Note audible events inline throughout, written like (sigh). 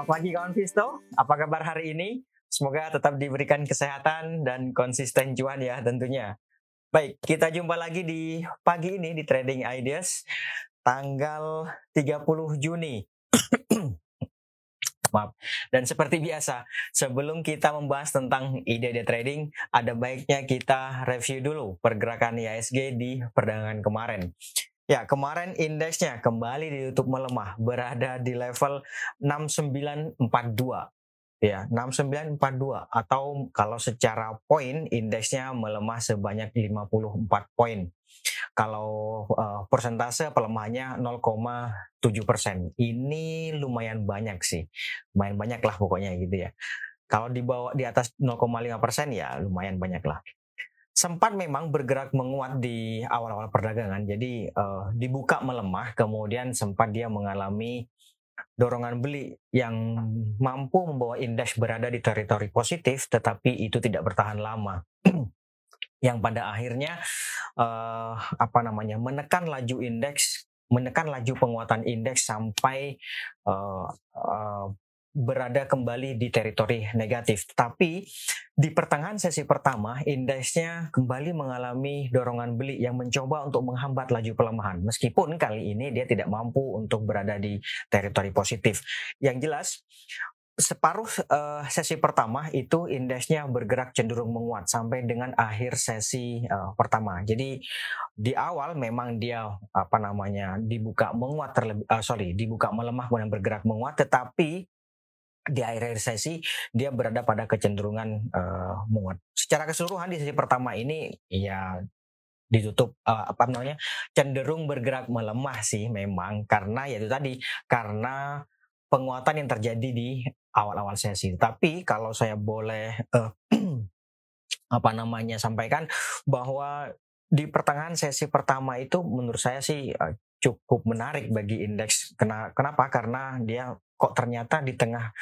Selamat pagi kawan Visto, apa kabar hari ini? Semoga tetap diberikan kesehatan dan konsisten cuan ya tentunya. Baik, kita jumpa lagi di pagi ini di Trading Ideas tanggal 30 Juni. (coughs) Maaf. Dan seperti biasa, sebelum kita membahas tentang ide-ide trading, ada baiknya kita review dulu pergerakan IHSG di perdagangan kemarin. Ya, kemarin indeksnya kembali ditutup melemah, berada di level 6942. Ya, 6942 atau kalau secara poin indeksnya melemah sebanyak 54 poin. Kalau uh, persentase pelemahannya 0,7 persen. Ini lumayan banyak sih, lumayan banyak lah pokoknya gitu ya. Kalau di bawah di atas 0,5 persen ya lumayan banyak lah sempat memang bergerak menguat di awal-awal perdagangan. Jadi uh, dibuka melemah, kemudian sempat dia mengalami dorongan beli yang mampu membawa indeks berada di teritori positif, tetapi itu tidak bertahan lama. (clears throat) yang pada akhirnya uh, apa namanya menekan laju indeks, menekan laju penguatan indeks sampai uh, uh, berada kembali di teritori negatif. Tapi di pertengahan sesi pertama, indeksnya kembali mengalami dorongan beli yang mencoba untuk menghambat laju pelemahan. Meskipun kali ini dia tidak mampu untuk berada di teritori positif. Yang jelas, separuh uh, sesi pertama itu indeksnya bergerak cenderung menguat sampai dengan akhir sesi uh, pertama. Jadi di awal memang dia apa namanya dibuka menguat terlebih uh, sorry dibuka melemah kemudian bergerak menguat, tetapi di akhir-akhir sesi dia berada pada kecenderungan uh, menguat. Secara keseluruhan di sesi pertama ini ya ditutup uh, apa namanya cenderung bergerak melemah sih memang karena ya itu tadi karena penguatan yang terjadi di awal-awal sesi. Tapi kalau saya boleh uh, (clears throat) apa namanya sampaikan bahwa di pertengahan sesi pertama itu menurut saya sih cukup menarik bagi indeks. Kenapa? Karena dia kok ternyata di tengah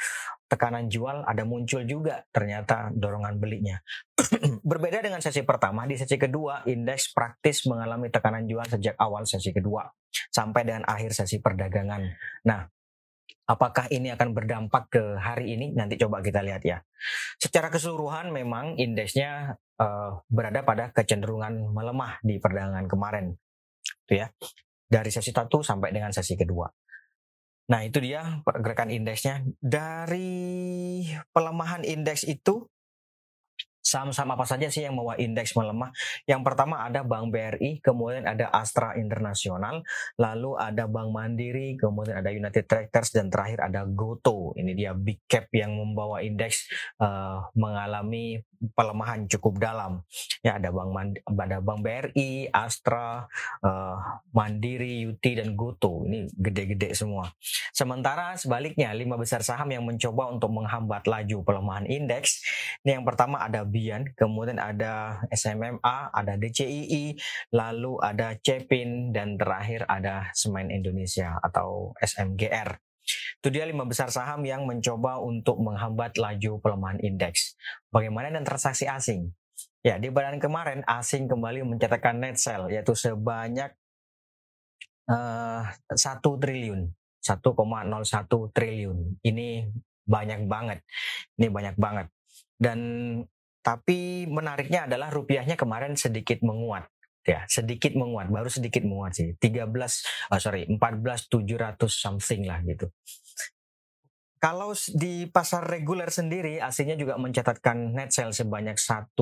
tekanan jual ada muncul juga ternyata dorongan belinya. (clears throat) Berbeda dengan sesi pertama, di sesi kedua indeks praktis mengalami tekanan jual sejak awal sesi kedua sampai dengan akhir sesi perdagangan. Nah, apakah ini akan berdampak ke hari ini? Nanti coba kita lihat ya. Secara keseluruhan memang indeksnya uh, berada pada kecenderungan melemah di perdagangan kemarin. Itu ya. Dari sesi satu sampai dengan sesi kedua. Nah, itu dia pergerakan indeksnya. Dari pelemahan indeks itu saham-saham apa saja sih yang membawa indeks melemah? Yang pertama ada Bank BRI, kemudian ada Astra Internasional, lalu ada Bank Mandiri, kemudian ada United Tractors dan terakhir ada Goto. Ini dia big cap yang membawa indeks uh, mengalami pelemahan cukup dalam. Ya ada Bank Mand ada Bank BRI, Astra, uh, Mandiri, UT dan Goto. Ini gede-gede semua. Sementara sebaliknya lima besar saham yang mencoba untuk menghambat laju pelemahan indeks. Ini yang pertama ada Bian, kemudian ada SMMA, ada DCII, lalu ada Cepin, dan terakhir ada Semen Indonesia atau SMGR. Itu dia lima besar saham yang mencoba untuk menghambat laju pelemahan indeks. Bagaimana dengan transaksi asing? Ya, di badan kemarin asing kembali mencatatkan net sell yaitu sebanyak uh, 1 triliun, 1,01 triliun. Ini banyak banget. Ini banyak banget. Dan tapi menariknya adalah rupiahnya kemarin sedikit menguat ya sedikit menguat baru sedikit menguat sih 13 oh sorry 14 700 something lah gitu. Kalau di pasar reguler sendiri aslinya juga mencatatkan net sale sebanyak 1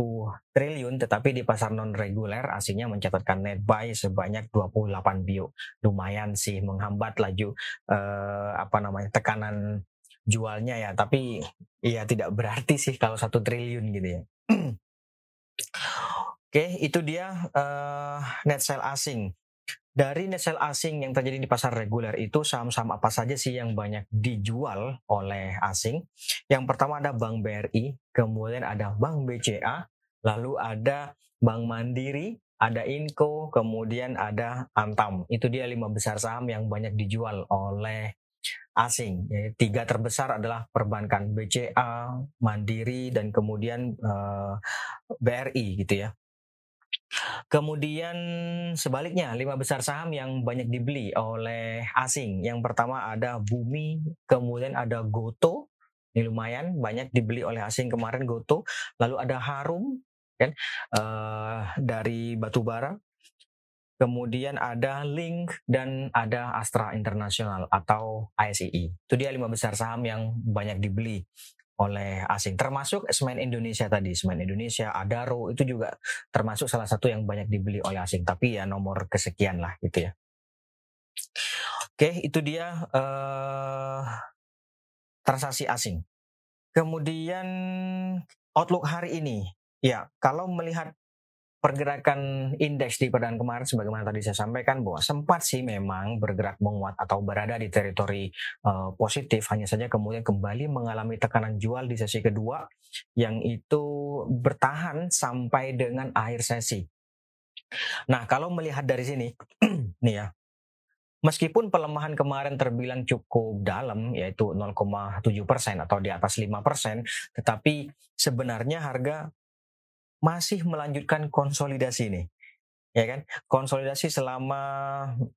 triliun tetapi di pasar non reguler aslinya mencatatkan net buy sebanyak 28 bio. Lumayan sih menghambat laju eh, apa namanya tekanan jualnya ya tapi ya tidak berarti sih kalau satu triliun gitu ya (clears throat) Oke, itu dia uh, net sale asing. Dari net sale asing yang terjadi di pasar reguler itu saham-saham apa saja sih yang banyak dijual oleh asing? Yang pertama ada Bank BRI, kemudian ada Bank BCA, lalu ada Bank Mandiri, ada Inco, kemudian ada Antam. Itu dia lima besar saham yang banyak dijual oleh asing. Ya, tiga terbesar adalah perbankan BCA, Mandiri, dan kemudian uh, eh, BRI gitu ya. Kemudian sebaliknya, lima besar saham yang banyak dibeli oleh asing. Yang pertama ada Bumi, kemudian ada Goto, ini lumayan banyak dibeli oleh asing kemarin Goto. Lalu ada Harum, kan, uh, dari batubara. Kemudian ada Link dan ada Astra Internasional atau ASII. Itu dia lima besar saham yang banyak dibeli oleh asing. Termasuk semen Indonesia tadi. Semen Indonesia Adaro itu juga termasuk salah satu yang banyak dibeli oleh asing. Tapi ya nomor kesekian lah gitu ya. Oke itu dia uh, transaksi asing. Kemudian outlook hari ini. Ya kalau melihat pergerakan indeks di perdagangan kemarin sebagaimana tadi saya sampaikan bahwa sempat sih memang bergerak menguat atau berada di teritori uh, positif hanya saja kemudian kembali mengalami tekanan jual di sesi kedua yang itu bertahan sampai dengan akhir sesi. Nah, kalau melihat dari sini (clears throat) nih ya. Meskipun pelemahan kemarin terbilang cukup dalam yaitu 0,7% atau di atas 5%, tetapi sebenarnya harga masih melanjutkan konsolidasi ini ya kan? Konsolidasi selama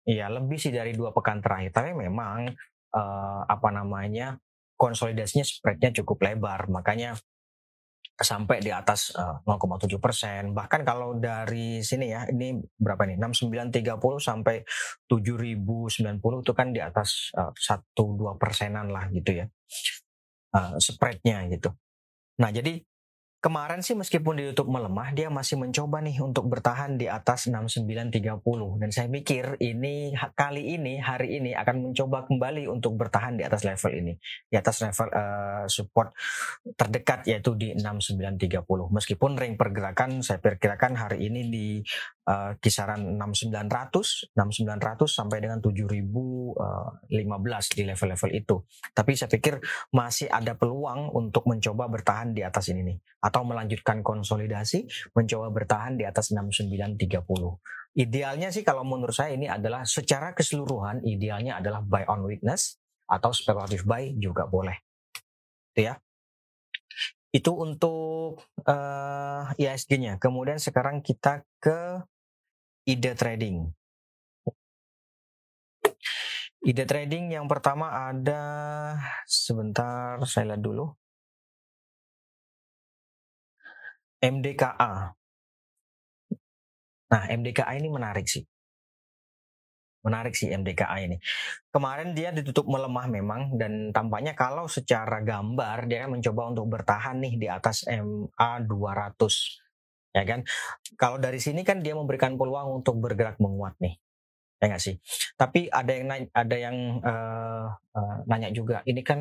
ya lebih sih dari dua pekan terakhir. Tapi memang uh, apa namanya konsolidasinya spreadnya cukup lebar. Makanya sampai di atas uh, 0,7 persen. Bahkan kalau dari sini ya ini berapa nih? 6930 sampai 7090 itu kan di atas satu uh, dua persenan lah gitu ya uh, spreadnya gitu. Nah jadi Kemarin sih meskipun ditutup melemah, dia masih mencoba nih untuk bertahan di atas 6930 dan saya pikir ini kali ini hari ini akan mencoba kembali untuk bertahan di atas level ini, di atas level uh, support terdekat yaitu di 6930. Meskipun ring pergerakan saya perkirakan hari ini di uh, kisaran 6900, 6900 sampai dengan 7015 uh, di level-level itu. Tapi saya pikir masih ada peluang untuk mencoba bertahan di atas ini nih atau melanjutkan konsolidasi mencoba bertahan di atas 6930. Idealnya sih kalau menurut saya ini adalah secara keseluruhan idealnya adalah buy on weakness atau speculative buy juga boleh. Itu ya. Itu untuk uh, eh, ISG-nya. Kemudian sekarang kita ke ide trading. Ide trading yang pertama ada sebentar saya lihat dulu. MDKA. Nah, MDKA ini menarik sih. Menarik sih MDKA ini. Kemarin dia ditutup melemah memang dan tampaknya kalau secara gambar dia mencoba untuk bertahan nih di atas MA 200 ya kan? Kalau dari sini kan dia memberikan peluang untuk bergerak menguat nih ya nggak sih? Tapi ada yang nanya, ada yang uh, uh, nanya juga ini kan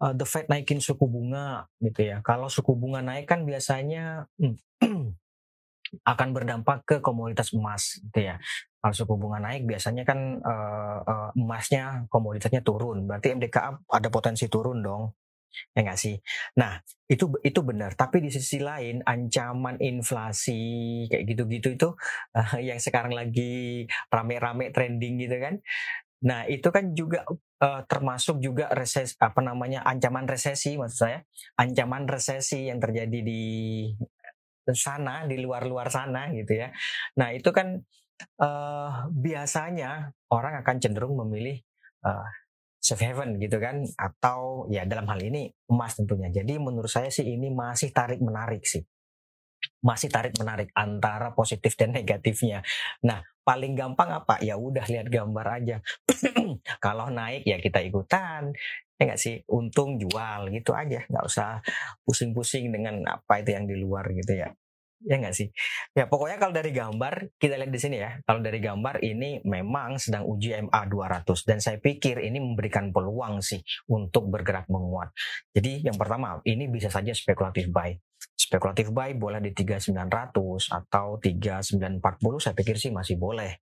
uh, the Fed naikin suku bunga gitu ya. Kalau suku bunga naik kan biasanya (clears throat) akan berdampak ke komoditas emas gitu ya. Kalau suku bunga naik biasanya kan uh, uh, emasnya komoditasnya turun. Berarti MDKA ada potensi turun dong ya nggak sih? Nah itu itu benar. Tapi di sisi lain ancaman inflasi kayak gitu-gitu itu uh, (laughs) yang sekarang lagi rame-rame trending gitu kan. Nah itu kan juga uh, termasuk juga reses apa namanya ancaman resesi maksud saya ancaman resesi yang terjadi di sana di luar-luar sana gitu ya. Nah itu kan uh, biasanya orang akan cenderung memilih uh, safe haven gitu kan atau ya dalam hal ini emas tentunya. Jadi menurut saya sih ini masih tarik menarik sih. Masih tarik menarik antara positif dan (laughs) negatifnya. Nah, paling gampang apa? Ya udah lihat gambar aja. (clears throat) Kalau naik ya kita ikutan. Ya nggak sih? Untung jual gitu aja. Nggak usah pusing-pusing dengan apa itu yang di luar gitu ya ya nggak sih? Ya pokoknya kalau dari gambar kita lihat di sini ya. Kalau dari gambar ini memang sedang uji MA 200 dan saya pikir ini memberikan peluang sih untuk bergerak menguat. Jadi yang pertama ini bisa saja spekulatif buy. Spekulatif buy boleh di 3900 atau 3940 saya pikir sih masih boleh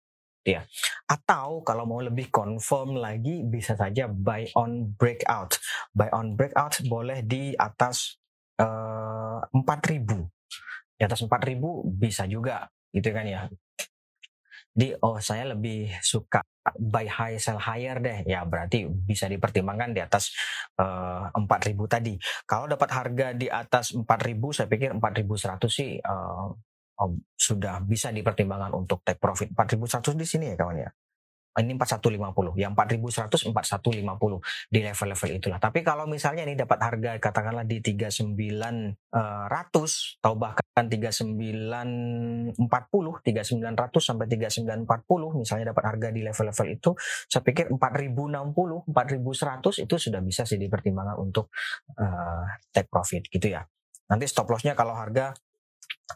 ya. Atau kalau mau lebih confirm lagi bisa saja buy on breakout. Buy on breakout boleh di atas uh, eh, 4000 di atas 4000 bisa juga gitu kan ya. Jadi oh saya lebih suka buy high sell higher deh. Ya berarti bisa dipertimbangkan di atas uh, eh, 4000 tadi. Kalau dapat harga di atas 4000 saya pikir 4100 sih uh, oh, sudah bisa dipertimbangkan untuk take profit. 4100 di sini ya kawan ya ini 4150 yang 4100 4150 di level-level itulah. Tapi kalau misalnya ini dapat harga katakanlah di 3900 atau bahkan 3940 3900 sampai 3940 misalnya dapat harga di level-level itu saya pikir 4060 4100 itu sudah bisa sih dipertimbangkan untuk uh, take profit gitu ya. Nanti stop lossnya kalau harga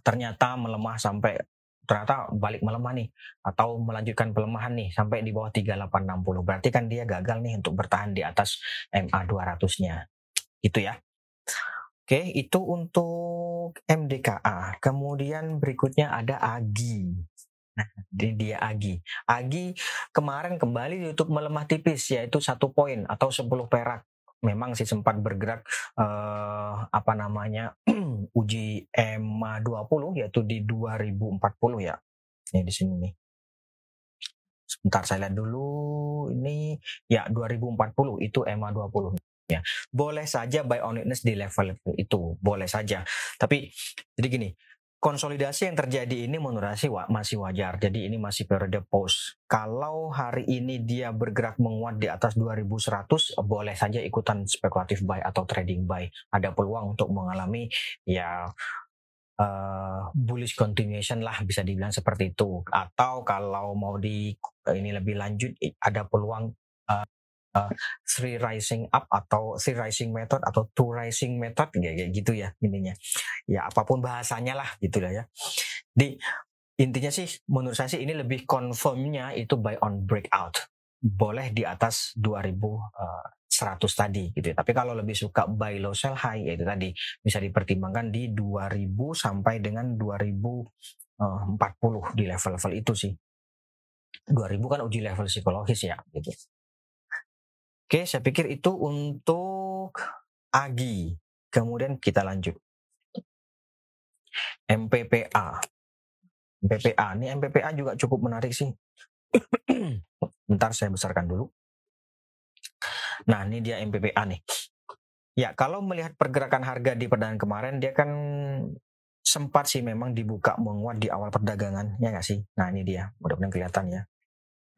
ternyata melemah sampai ternyata balik melemah nih atau melanjutkan pelemahan nih sampai di bawah 3860 berarti kan dia gagal nih untuk bertahan di atas MA 200-nya itu ya. Oke itu untuk MDKA kemudian berikutnya ada AGI Nah, dia Agi. Agi kemarin kembali untuk melemah tipis yaitu satu poin atau 10 perak memang sih sempat bergerak uh, apa namanya (clears throat) uji EMA 20 yaitu di 2040 ya. Ini di sini nih. Sebentar saya lihat dulu ini ya 2040 itu EMA 20 ya. Boleh saja buy on witness di level itu, boleh saja. Tapi jadi gini, konsolidasi yang terjadi ini menurut saya masih wajar. Jadi ini masih periode pause. Kalau hari ini dia bergerak menguat di atas 2100, boleh saja ikutan spekulatif buy atau trading buy. Ada peluang untuk mengalami ya uh, bullish continuation lah bisa dibilang seperti itu. Atau kalau mau di ini lebih lanjut ada peluang uh, three rising up atau three rising method atau two rising method kayak gitu ya intinya ya apa pun bahasanya lah gitu lah ya di intinya sih menurut saya sih ini lebih confirmnya itu buy on breakout boleh di atas 2100 uh, tadi gitu ya. Tapi kalau lebih suka buy low sell high yaitu tadi bisa dipertimbangkan di 2000 sampai dengan 2040 uh, di level-level itu sih. 2000 kan uji level psikologis ya gitu. Oke, saya pikir itu untuk Agi. Kemudian kita lanjut. MPPA. MPPA. Ini MPPA juga cukup menarik sih. (clears throat) Bentar saya besarkan dulu. Nah, ini dia MPPA nih. Ya, kalau melihat pergerakan harga di perdagangan kemarin, dia kan sempat sih memang dibuka menguat di awal perdagangan, ya nggak sih? Nah, ini dia. Mudah-mudahan kelihatan ya.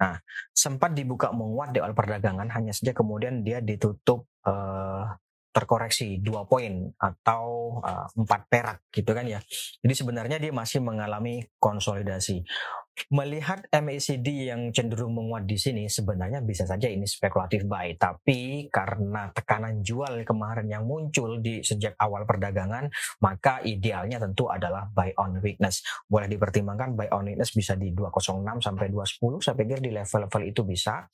Nah, sempat dibuka menguat di awal perdagangan, hanya saja kemudian dia ditutup uh, terkoreksi dua poin atau uh, empat perak gitu kan ya. Jadi sebenarnya dia masih mengalami konsolidasi. Melihat MACD yang cenderung menguat di sini sebenarnya bisa saja ini spekulatif buy, tapi karena tekanan jual kemarin yang muncul di sejak awal perdagangan, maka idealnya tentu adalah buy on weakness. Boleh dipertimbangkan buy on weakness bisa di 206 sampai 210, saya pikir di level-level itu bisa.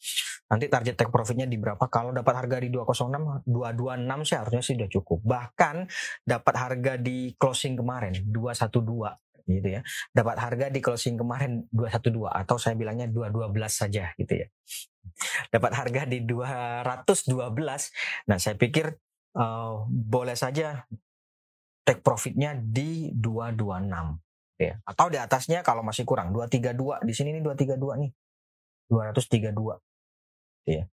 Nanti target take profitnya di berapa? Kalau dapat harga di 206, 226 sih harusnya sudah cukup. Bahkan dapat harga di closing kemarin 212 gitu ya. Dapat harga di closing kemarin 212 atau saya bilangnya 212 saja gitu ya. Dapat harga di 212. Nah, saya pikir uh, boleh saja take profitnya di 226 ya. Atau di atasnya kalau masih kurang 232. Di sini nih 232 nih. 232. Ya.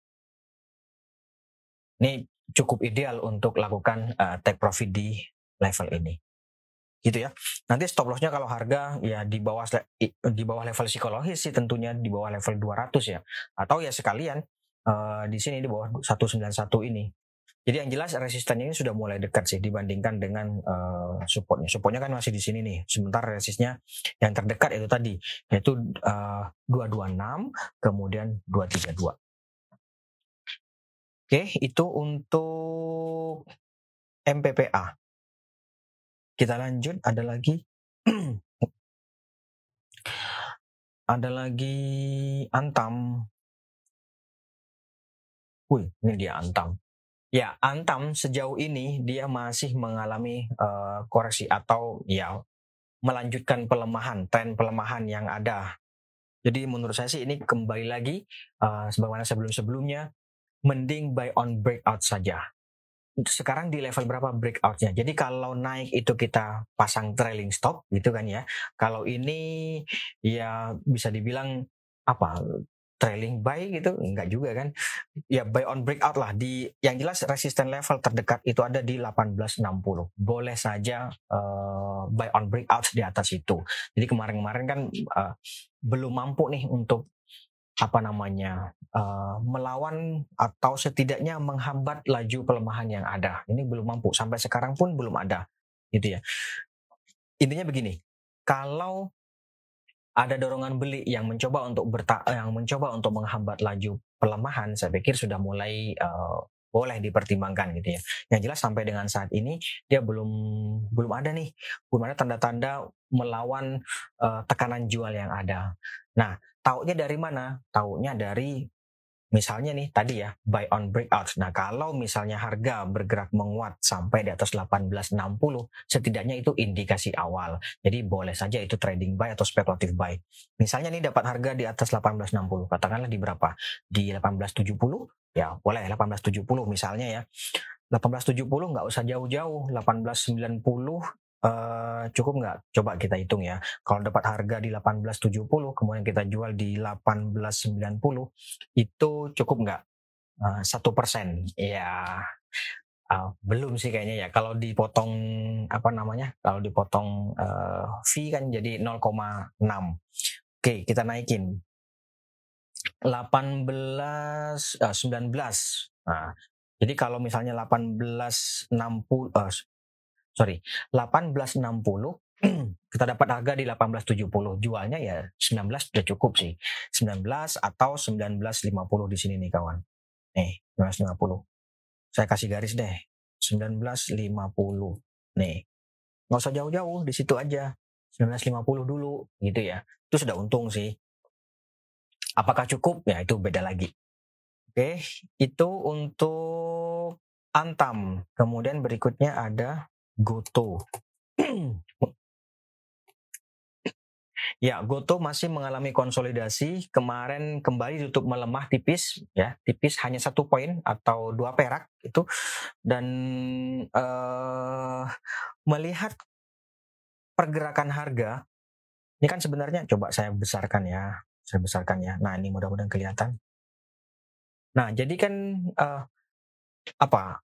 Ini cukup ideal untuk lakukan uh, take profit di level ini gitu ya. Nanti stop lossnya kalau harga ya di bawah di bawah level psikologis sih tentunya di bawah level 200 ya. Atau ya sekalian uh, di sini di bawah 191 ini. Jadi yang jelas resistannya ini sudah mulai dekat sih dibandingkan dengan uh, supportnya. Supportnya kan masih di sini nih. Sementara resistnya yang terdekat itu tadi yaitu uh, 226 kemudian 232. Oke, itu untuk MPPA. Kita lanjut, ada lagi. (clears throat) ada lagi Antam. Wih, ini dia Antam. Ya, Antam sejauh ini dia masih mengalami uh, koreksi atau ya melanjutkan pelemahan, tren pelemahan yang ada. Jadi menurut saya sih ini kembali lagi uh, sebagaimana sebelum-sebelumnya, mending buy on breakout saja sekarang di level berapa breakoutnya. Jadi kalau naik itu kita pasang trailing stop gitu kan ya. Kalau ini ya bisa dibilang apa trailing buy gitu? Enggak juga kan? Ya buy on breakout lah. Di yang jelas resisten level terdekat itu ada di 1860 boleh saja uh, buy on breakout di atas itu. Jadi kemarin-kemarin kan uh, belum mampu nih untuk apa namanya uh, melawan atau setidaknya menghambat laju pelemahan yang ada ini belum mampu sampai sekarang pun belum ada gitu ya intinya begini kalau ada dorongan beli yang mencoba untuk berta yang mencoba untuk menghambat laju pelemahan, saya pikir sudah mulai uh, boleh dipertimbangkan gitu ya. Yang jelas sampai dengan saat ini dia belum belum ada nih, belum ada tanda-tanda melawan uh, tekanan jual yang ada. Nah, taunya dari mana? Taunya dari Misalnya nih tadi ya buy on breakout. Nah kalau misalnya harga bergerak menguat sampai di atas 1860, setidaknya itu indikasi awal. Jadi boleh saja itu trading buy atau spekulatif buy. Misalnya nih dapat harga di atas 1860, katakanlah di berapa? Di 1870, ya boleh 1870 misalnya ya. 1870 nggak usah jauh-jauh, 1890 Uh, cukup nggak? Coba kita hitung ya. Kalau dapat harga di 1870, kemudian kita jual di 1890, itu cukup nggak? Eh, satu persen, ya uh, belum sih kayaknya ya. Kalau dipotong apa namanya? Kalau dipotong uh, fee kan jadi 0,6. Oke, kita naikin 18 uh, 19. Nah, jadi kalau misalnya 1860 uh, sorry 1860 (clears throat) kita dapat harga di 1870 jualnya ya 19 sudah cukup sih. 19 atau 1950 di sini nih kawan. Nih 1950 saya kasih garis deh. 1950 nih nggak usah jauh-jauh di situ aja. 1950 dulu gitu ya. Itu sudah untung sih. Apakah cukup? Ya itu beda lagi. Oke itu untuk Antam. Kemudian berikutnya ada Goto. Ya, Goto masih mengalami konsolidasi. Kemarin kembali tutup melemah tipis, ya, tipis hanya satu poin atau dua perak itu. Dan uh, melihat pergerakan harga, ini kan sebenarnya coba saya besarkan ya, saya besarkan ya. Nah ini mudah-mudahan kelihatan. Nah jadi kan uh, apa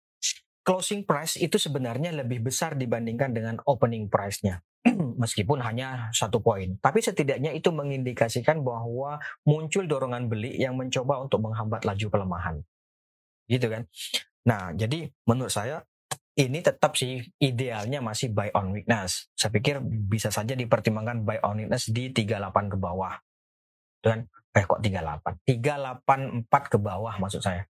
closing price itu sebenarnya lebih besar dibandingkan dengan opening price-nya. (clears throat) Meskipun hanya satu poin. Tapi setidaknya itu mengindikasikan bahwa muncul dorongan beli yang mencoba untuk menghambat laju pelemahan. Gitu kan. Nah, jadi menurut saya ini tetap sih idealnya masih buy on weakness. Saya pikir bisa saja dipertimbangkan buy on weakness di 38 ke bawah. Dan eh kok 38? 384 ke bawah maksud saya.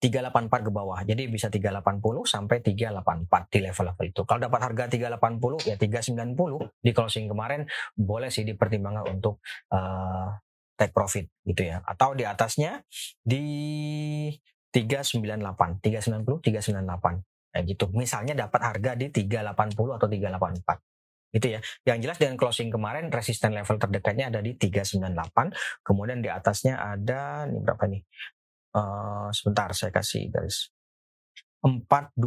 384 ke bawah. Jadi bisa 380 sampai 384 di level-level itu. Kalau dapat harga 380 ya 390 di closing kemarin boleh sih dipertimbangkan untuk uh, take profit gitu ya. Atau di atasnya di 398, 390, 398. Ya gitu. Misalnya dapat harga di 380 atau 384 itu ya. Yang jelas dengan closing kemarin resisten level terdekatnya ada di 398, kemudian di atasnya ada ini berapa nih? Uh, sebentar saya kasih garis. 412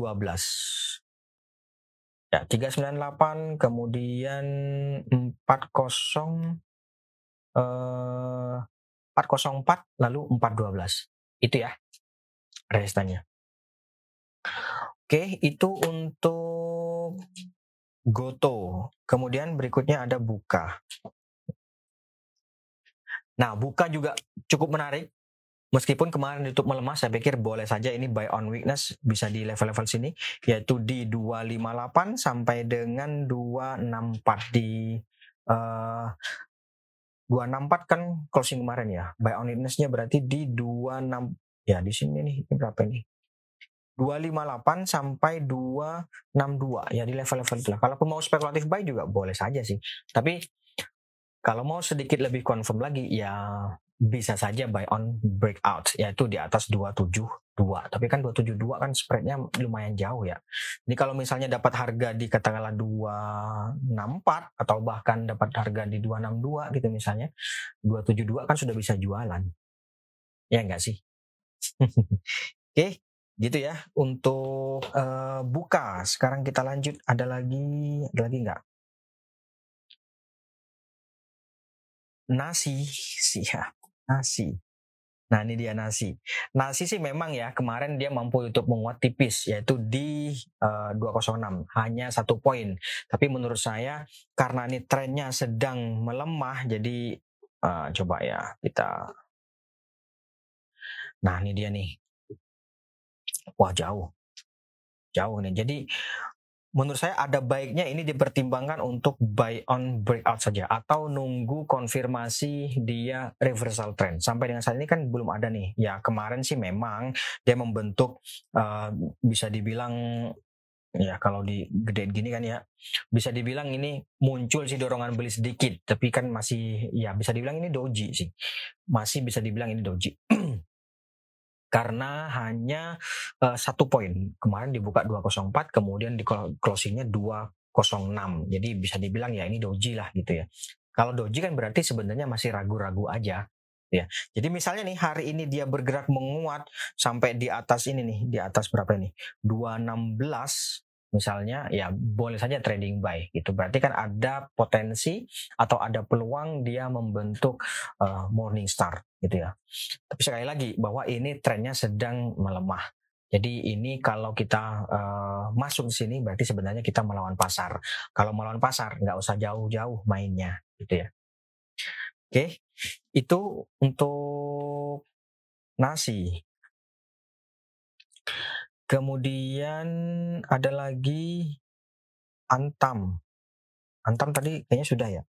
ya 398 kemudian 40 uh, 404 lalu 412 itu ya resistannya oke itu untuk Goto. Kemudian berikutnya ada Buka. Nah Buka juga cukup menarik Meskipun kemarin YouTube melemah, saya pikir boleh saja ini buy on weakness bisa di level-level sini, yaitu di 258 sampai dengan 264 di uh, eh, 264 kan closing kemarin ya. Buy on weaknessnya berarti di 26 ya di sini nih ini berapa ini? 258 sampai 262 ya di level-level itu lah. Kalaupun mau spekulatif buy juga boleh saja sih. Tapi kalau mau sedikit lebih confirm lagi ya bisa saja buy on breakout yaitu di atas 272 tapi kan 272 kan spreadnya lumayan jauh ya. Jadi kalau misalnya dapat harga di katakanlah 264 atau bahkan dapat harga di 262 gitu misalnya 272 kan sudah bisa jualan. Ya enggak sih? (laughs) Oke gitu ya untuk uh, buka. Sekarang kita lanjut. Ada lagi ada lagi enggak nasi siap nasi. Nah ini dia nasi. Nasi sih memang ya kemarin dia mampu untuk menguat tipis yaitu di uh, 206 hanya satu poin. Tapi menurut saya karena ini trennya sedang melemah jadi uh, coba ya kita. Nah ini dia nih. Wah jauh, jauh nih. Jadi menurut saya ada baiknya ini dipertimbangkan untuk buy on breakout saja atau nunggu konfirmasi dia reversal trend. Sampai dengan saat ini kan belum ada nih. Ya kemarin sih memang dia membentuk uh, bisa dibilang ya kalau di gede gini kan ya bisa dibilang ini muncul sih dorongan beli sedikit tapi kan masih ya bisa dibilang ini doji sih masih bisa dibilang ini doji (clears throat) karena hanya uh, satu poin. Kemarin dibuka 204 kemudian di closingnya 206 jadi bisa dibilang ya ini doji lah gitu ya. Kalau doji kan berarti sebenarnya masih ragu-ragu aja ya. Jadi misalnya nih hari ini dia bergerak menguat sampai di atas ini nih di atas berapa ini? 216 misalnya ya boleh saja trading buy gitu. Berarti kan ada potensi atau ada peluang dia membentuk uh, morning star gitu ya. Tapi sekali lagi bahwa ini trennya sedang melemah. Jadi ini kalau kita uh, masuk sini berarti sebenarnya kita melawan pasar. Kalau melawan pasar nggak usah jauh-jauh mainnya gitu ya. Oke itu untuk nasi Kemudian ada lagi Antam. Antam tadi kayaknya sudah ya.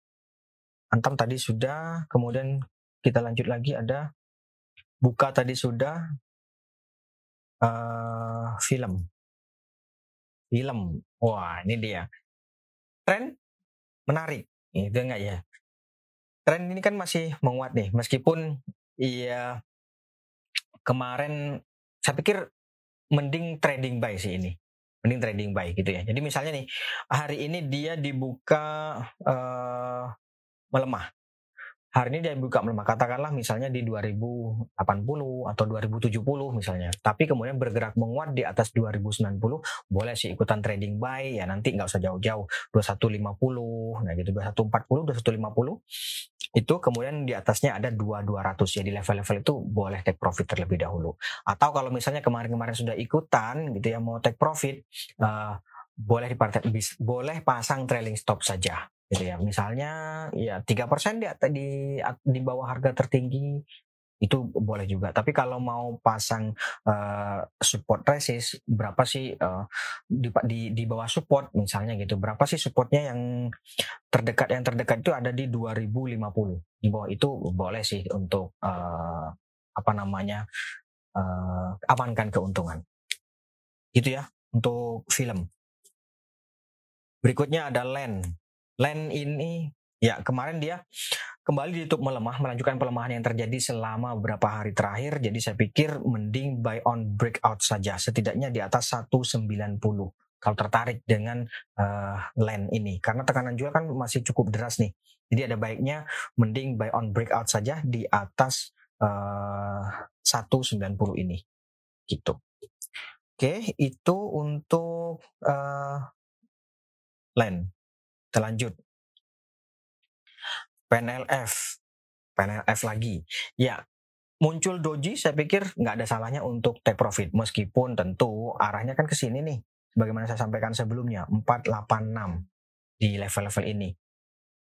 Antam tadi sudah, kemudian kita lanjut lagi ada Buka tadi sudah. Uh, film. Film. Wah, ini dia. Tren menarik. Itu enggak ya? Tren ini kan masih menguat nih, meskipun iya kemarin saya pikir mending trading buy sih ini. Mending trading buy gitu ya. Jadi misalnya nih hari ini dia dibuka uh, melemah. Hari ini dia buka melemah. Katakanlah misalnya di 2080 atau 2070 misalnya. Tapi kemudian bergerak menguat di atas 2090 boleh sih ikutan trading buy. Ya nanti nggak usah jauh-jauh. 2150 nah gitu. 2140 2150 itu kemudian di atasnya ada 2200 ya di level-level itu boleh take profit terlebih dahulu. Atau kalau misalnya kemarin-kemarin sudah ikutan gitu ya mau take profit uh, boleh dipartai boleh pasang trailing stop saja gitu ya. Misalnya ya tiga persen di, di di bawah harga tertinggi itu boleh juga. Tapi kalau mau pasang uh, support resist berapa sih uh, di, di di bawah support misalnya gitu. Berapa sih supportnya yang terdekat yang terdekat itu ada di 2050. Di bawah itu boleh sih untuk uh, apa namanya? Uh, amankan keuntungan. Gitu ya untuk film. Berikutnya ada land. Land ini ya kemarin dia kembali ditutup melemah, melanjutkan pelemahan yang terjadi selama beberapa hari terakhir. Jadi saya pikir mending buy on breakout saja, setidaknya di atas 190 kalau tertarik dengan uh, land ini karena tekanan jual kan masih cukup deras nih. Jadi ada baiknya mending buy on breakout saja di atas uh, 190 ini. Gitu. Oke, itu untuk uh, land. Kita lanjut. PNLF, PNLF lagi. Ya, muncul doji saya pikir nggak ada salahnya untuk take profit. Meskipun tentu arahnya kan ke sini nih sebagaimana saya sampaikan sebelumnya 486 di level-level ini.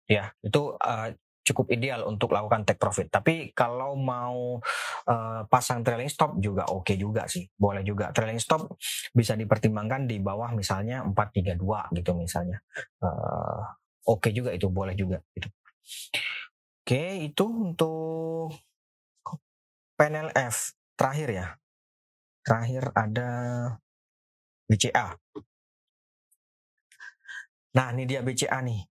Ya itu uh, cukup ideal untuk lakukan take profit. Tapi kalau mau uh, pasang trailing stop juga oke okay juga sih. Boleh juga. Trailing stop bisa dipertimbangkan di bawah misalnya 432 gitu misalnya. Uh, oke okay juga itu. Boleh juga gitu Oke, itu untuk PNLF terakhir ya. Terakhir ada BCA. Nah, ini dia BCA nih.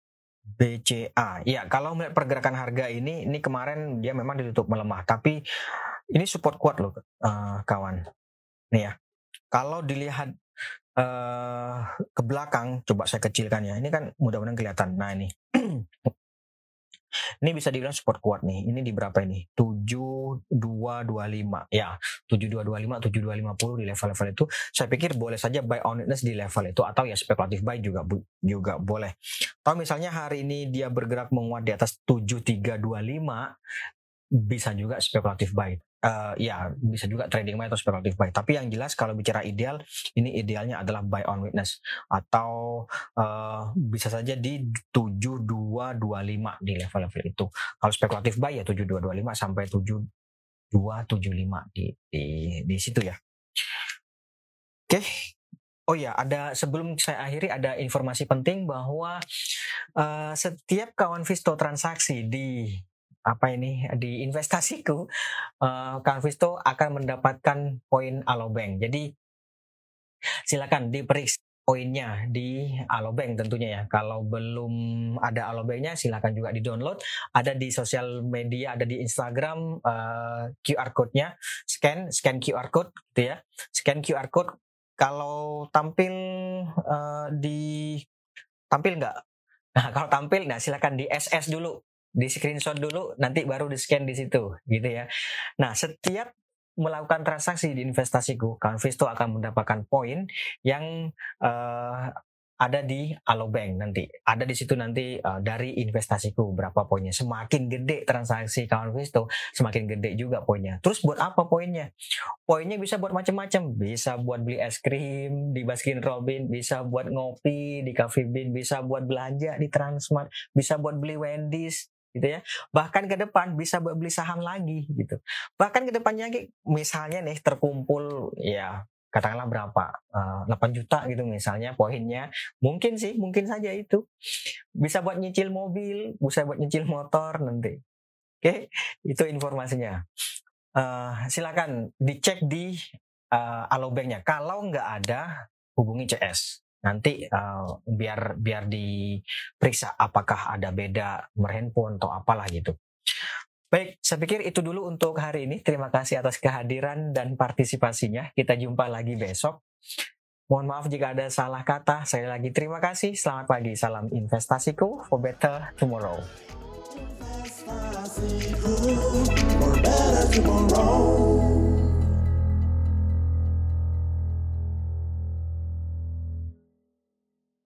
BCA. Ya, kalau melihat pergerakan harga ini, ini kemarin dia memang ditutup melemah, tapi ini support kuat loh, uh, kawan. Nih ya. Kalau dilihat uh, ke belakang, coba saya kecilkan ya. Ini kan mudah-mudahan kelihatan. Nah, ini Ini bisa dibilang support kuat nih. Ini di berapa ini? 7225. Ya, 7225, 7250 di level-level itu. Saya pikir boleh saja buy on witness di level itu atau ya spekulatif buy juga juga boleh. Atau misalnya hari ini dia bergerak menguat di atas 7325 bisa juga spekulatif buy. Uh, ya bisa juga trading buy atau spekulatif buy. Tapi yang jelas kalau bicara ideal, ini idealnya adalah buy on witness atau uh, bisa saja di 7225 di level-level itu. Kalau spekulatif buy ya 7225 sampai 7275 di di di situ ya. Oke, okay. Oh ya, ada sebelum saya akhiri ada informasi penting bahwa uh, setiap kawan Visto transaksi di apa ini di investasiku, uh, kawan Visto akan mendapatkan poin Alobank. Jadi silakan diperiksa poinnya di Alobank tentunya ya. Kalau belum ada Alobanknya silakan juga di download. Ada di sosial media, ada di Instagram uh, eh, QR code-nya. Scan, scan QR code gitu ya. Scan QR code kalau tampil uh, di tampil nggak? Nah (laughs) kalau tampil, nah silakan di SS dulu, di screenshot dulu, nanti baru di scan di situ, gitu ya. Nah setiap melakukan transaksi di investasiku, Canvisto akan mendapatkan poin yang uh, ada di Alobank nanti. Ada di situ nanti uh, dari investasiku berapa poinnya. Semakin gede transaksi kawan Visto, semakin gede juga poinnya. Terus buat apa poinnya? Poinnya bisa buat macam-macam. Bisa buat beli es krim di Baskin Robin, bisa buat ngopi di Coffee Bean, bisa buat belanja di Transmart, bisa buat beli Wendy's, gitu ya. Bahkan ke depan bisa beli saham lagi gitu. Bahkan ke depannya misalnya nih terkumpul ya katakanlah berapa uh, eh, 8 juta gitu misalnya poinnya mungkin sih mungkin saja itu bisa buat nyicil mobil bisa buat nyicil motor nanti oke okay? itu informasinya uh, silakan dicek di uh, alobanknya kalau nggak ada hubungi CS nanti uh, biar biar diperiksa apakah ada beda nomor handphone atau apalah gitu Baik, saya pikir itu dulu untuk hari ini. Terima kasih atas kehadiran dan partisipasinya. Kita jumpa lagi besok. Mohon maaf jika ada salah kata. Saya lagi terima kasih. Selamat pagi. Salam investasiku for better tomorrow. for better tomorrow.